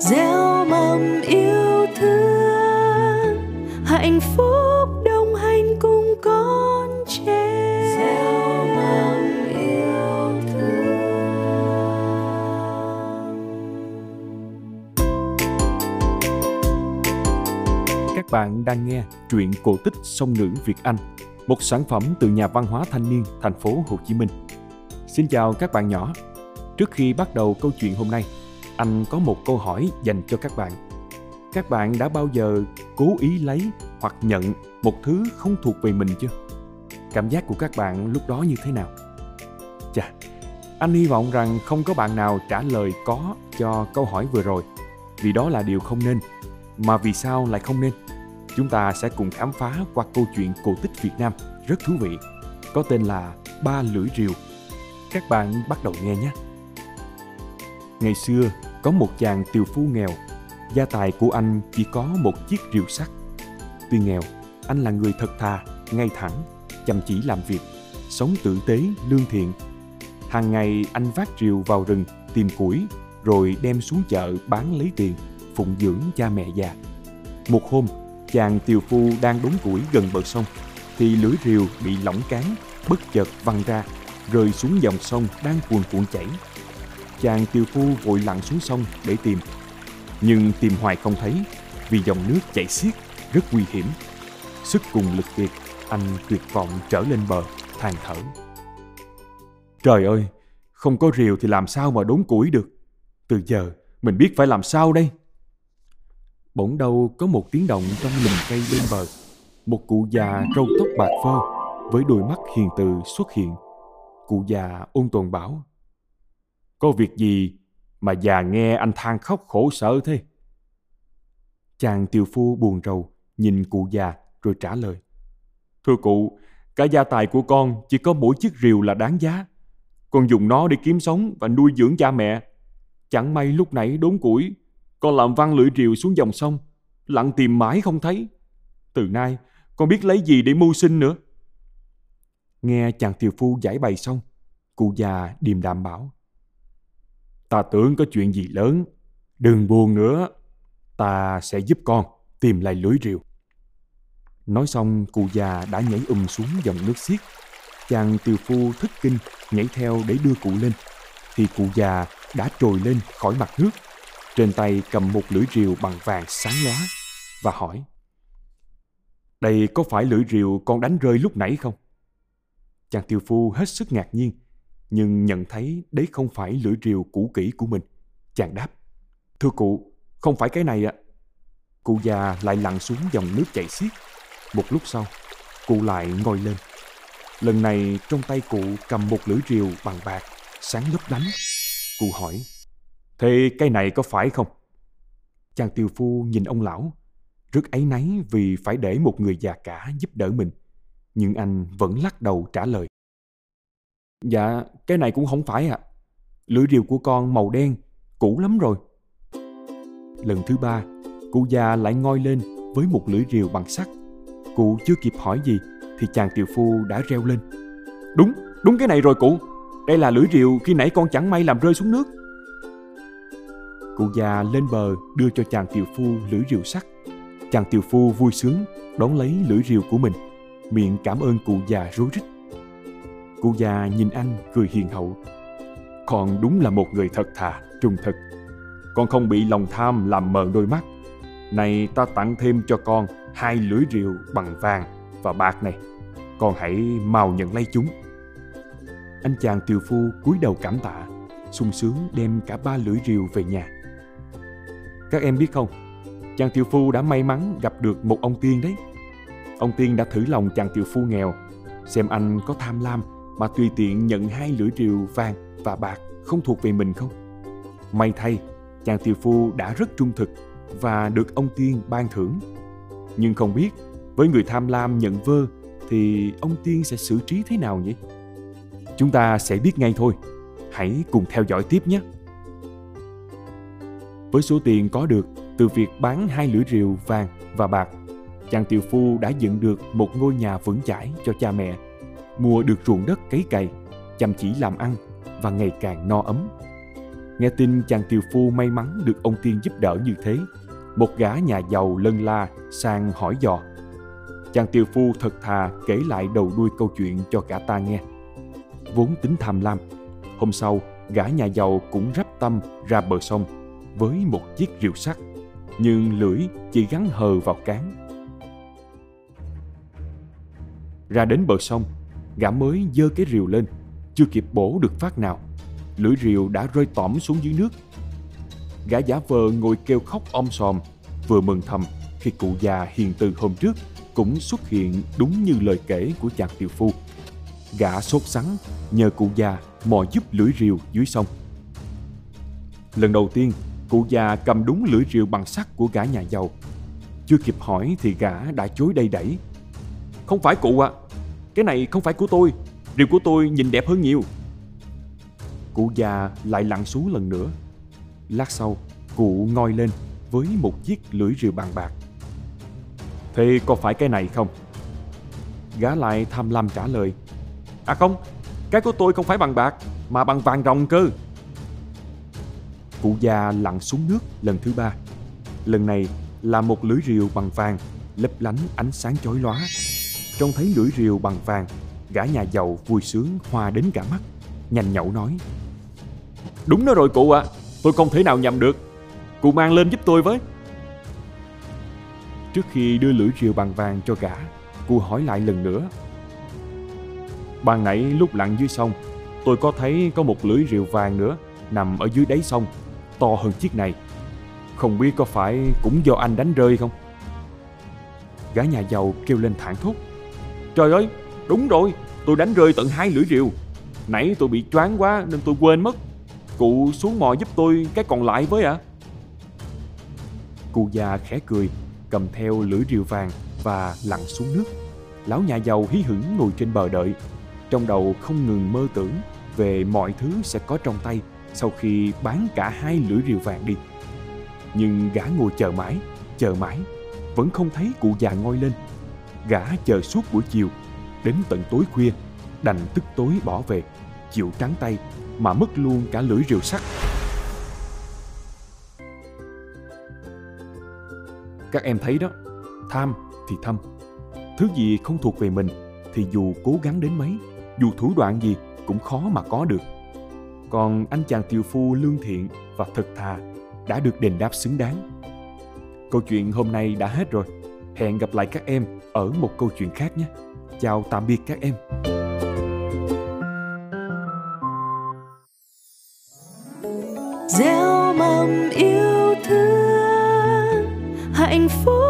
gieo mầm yêu thương hạnh phúc đồng hành cùng con trẻ gieo mầm yêu thương Các bạn đang nghe truyện cổ tích song ngữ Việt Anh, một sản phẩm từ nhà văn hóa thanh niên thành phố Hồ Chí Minh. Xin chào các bạn nhỏ. Trước khi bắt đầu câu chuyện hôm nay, anh có một câu hỏi dành cho các bạn. Các bạn đã bao giờ cố ý lấy hoặc nhận một thứ không thuộc về mình chưa? Cảm giác của các bạn lúc đó như thế nào? Chà, anh hy vọng rằng không có bạn nào trả lời có cho câu hỏi vừa rồi, vì đó là điều không nên. Mà vì sao lại không nên? Chúng ta sẽ cùng khám phá qua câu chuyện cổ tích Việt Nam rất thú vị, có tên là Ba Lưỡi Rìu. Các bạn bắt đầu nghe nhé. Ngày xưa, có một chàng tiều phu nghèo. Gia tài của anh chỉ có một chiếc rìu sắt. Tuy nghèo, anh là người thật thà, ngay thẳng, chăm chỉ làm việc, sống tử tế, lương thiện. Hàng ngày anh vác rìu vào rừng tìm củi, rồi đem xuống chợ bán lấy tiền, phụng dưỡng cha mẹ già. Một hôm, chàng tiều phu đang đốn củi gần bờ sông, thì lưỡi rìu bị lỏng cán, bất chợt văng ra, rơi xuống dòng sông đang cuồn cuộn chảy chàng tiều phu vội lặn xuống sông để tìm. Nhưng tìm hoài không thấy, vì dòng nước chảy xiết, rất nguy hiểm. Sức cùng lực kiệt, anh tuyệt vọng trở lên bờ, than thở. Trời ơi, không có rìu thì làm sao mà đốn củi được. Từ giờ, mình biết phải làm sao đây? Bỗng đâu có một tiếng động trong lùm cây bên bờ. Một cụ già râu tóc bạc phơ, với đôi mắt hiền từ xuất hiện. Cụ già ôn tồn bảo, có việc gì mà già nghe anh than khóc khổ sở thế? Chàng tiều phu buồn rầu, nhìn cụ già rồi trả lời. Thưa cụ, cả gia tài của con chỉ có mỗi chiếc rìu là đáng giá. Con dùng nó để kiếm sống và nuôi dưỡng cha mẹ. Chẳng may lúc nãy đốn củi, con làm văng lưỡi rìu xuống dòng sông, lặn tìm mãi không thấy. Từ nay, con biết lấy gì để mưu sinh nữa. Nghe chàng tiều phu giải bày xong, cụ già điềm đạm bảo. Ta tưởng có chuyện gì lớn. Đừng buồn nữa. Ta sẽ giúp con tìm lại lưới rìu. Nói xong, cụ già đã nhảy um xuống dòng nước xiết. Chàng tiều phu thức kinh nhảy theo để đưa cụ lên. Thì cụ già đã trồi lên khỏi mặt nước. Trên tay cầm một lưỡi rìu bằng vàng sáng lóa và hỏi Đây có phải lưỡi rìu con đánh rơi lúc nãy không? Chàng tiều phu hết sức ngạc nhiên nhưng nhận thấy đấy không phải lưỡi rìu cũ kỹ của mình. Chàng đáp, Thưa cụ, không phải cái này ạ. Cụ già lại lặn xuống dòng nước chảy xiết. Một lúc sau, cụ lại ngồi lên. Lần này trong tay cụ cầm một lưỡi rìu bằng bạc, sáng lấp lánh. Cụ hỏi, Thế cái này có phải không? Chàng tiều phu nhìn ông lão, rất áy náy vì phải để một người già cả giúp đỡ mình. Nhưng anh vẫn lắc đầu trả lời. Dạ, cái này cũng không phải ạ. À. Lưỡi rìu của con màu đen, cũ lắm rồi. Lần thứ ba, cụ già lại ngoi lên với một lưỡi rìu bằng sắt. Cụ chưa kịp hỏi gì thì chàng tiều phu đã reo lên. Đúng, đúng cái này rồi cụ. Đây là lưỡi rìu khi nãy con chẳng may làm rơi xuống nước. Cụ già lên bờ đưa cho chàng tiều phu lưỡi rìu sắt. Chàng tiều phu vui sướng đón lấy lưỡi rìu của mình, miệng cảm ơn cụ già rối rít cụ già nhìn anh cười hiền hậu. Con đúng là một người thật thà, trung thực. Con không bị lòng tham làm mờ đôi mắt. Này ta tặng thêm cho con hai lưỡi rượu bằng vàng và bạc này. Con hãy mau nhận lấy chúng. Anh chàng tiều phu cúi đầu cảm tạ, sung sướng đem cả ba lưỡi rượu về nhà. Các em biết không, chàng tiều phu đã may mắn gặp được một ông tiên đấy. Ông tiên đã thử lòng chàng tiều phu nghèo, xem anh có tham lam mà tùy tiện nhận hai lưỡi rìu vàng và bạc không thuộc về mình không? May thay, chàng tiều phu đã rất trung thực và được ông tiên ban thưởng. Nhưng không biết, với người tham lam nhận vơ thì ông tiên sẽ xử trí thế nào nhỉ? Chúng ta sẽ biết ngay thôi. Hãy cùng theo dõi tiếp nhé. Với số tiền có được từ việc bán hai lưỡi rìu vàng và bạc, chàng tiều phu đã dựng được một ngôi nhà vững chãi cho cha mẹ mua được ruộng đất cấy cày, chăm chỉ làm ăn và ngày càng no ấm. Nghe tin chàng tiều phu may mắn được ông tiên giúp đỡ như thế, một gã nhà giàu lân la sang hỏi dò. Chàng tiều phu thật thà kể lại đầu đuôi câu chuyện cho cả ta nghe. Vốn tính tham lam, hôm sau gã nhà giàu cũng rắp tâm ra bờ sông với một chiếc rìu sắt, nhưng lưỡi chỉ gắn hờ vào cán. Ra đến bờ sông, gã mới giơ cái rìu lên, chưa kịp bổ được phát nào lưỡi rìu đã rơi tỏm xuống dưới nước. Gã giả vờ ngồi kêu khóc om sòm, vừa mừng thầm khi cụ già hiền từ hôm trước cũng xuất hiện đúng như lời kể của chàng tiểu phu. Gã sốt sắng nhờ cụ già mò giúp lưỡi rìu dưới sông. Lần đầu tiên, cụ già cầm đúng lưỡi rìu bằng sắt của gã nhà giàu. Chưa kịp hỏi thì gã đã chối đầy đẩy. Không phải cụ ạ, à, cái này không phải của tôi, rìu của tôi nhìn đẹp hơn nhiều. Cụ già lại lặn xuống lần nữa. Lát sau, cụ ngoi lên với một chiếc lưỡi rìu bằng bạc. Thế có phải cái này không? Gã lại tham lam trả lời. À không, cái của tôi không phải bằng bạc, mà bằng vàng ròng cơ. Cụ già lặn xuống nước lần thứ ba. Lần này là một lưỡi rìu bằng vàng, lấp lánh ánh sáng chói lóa. Trông thấy lưỡi rìu bằng vàng, gã nhà giàu vui sướng hoa đến cả mắt, nhanh nhậu nói. Đúng đó rồi cụ ạ, à. tôi không thể nào nhầm được. Cụ mang lên giúp tôi với. Trước khi đưa lưỡi rìu bằng vàng cho gã, cụ hỏi lại lần nữa. Ban nãy lúc lặn dưới sông, tôi có thấy có một lưỡi rìu vàng nữa nằm ở dưới đáy sông, to hơn chiếc này. Không biết có phải cũng do anh đánh rơi không? Gã nhà giàu kêu lên thảng thốt. Trời ơi, đúng rồi, tôi đánh rơi tận hai lưỡi rìu. Nãy tôi bị choáng quá nên tôi quên mất. Cụ xuống mò giúp tôi cái còn lại với ạ à? Cụ già khẽ cười Cầm theo lưỡi rìu vàng Và lặn xuống nước Lão nhà giàu hí hửng ngồi trên bờ đợi Trong đầu không ngừng mơ tưởng Về mọi thứ sẽ có trong tay Sau khi bán cả hai lưỡi rìu vàng đi Nhưng gã ngồi chờ mãi Chờ mãi Vẫn không thấy cụ già ngoi lên Gã chờ suốt buổi chiều Đến tận tối khuya Đành tức tối bỏ về Chịu trắng tay mà mất luôn cả lưỡi rìu sắt. Các em thấy đó, tham thì thâm. Thứ gì không thuộc về mình thì dù cố gắng đến mấy, dù thủ đoạn gì cũng khó mà có được. Còn anh chàng tiều phu lương thiện và thật thà đã được đền đáp xứng đáng. Câu chuyện hôm nay đã hết rồi. Hẹn gặp lại các em ở một câu chuyện khác nhé. Chào tạm biệt các em. gieo mầm yêu thương, hạnh phúc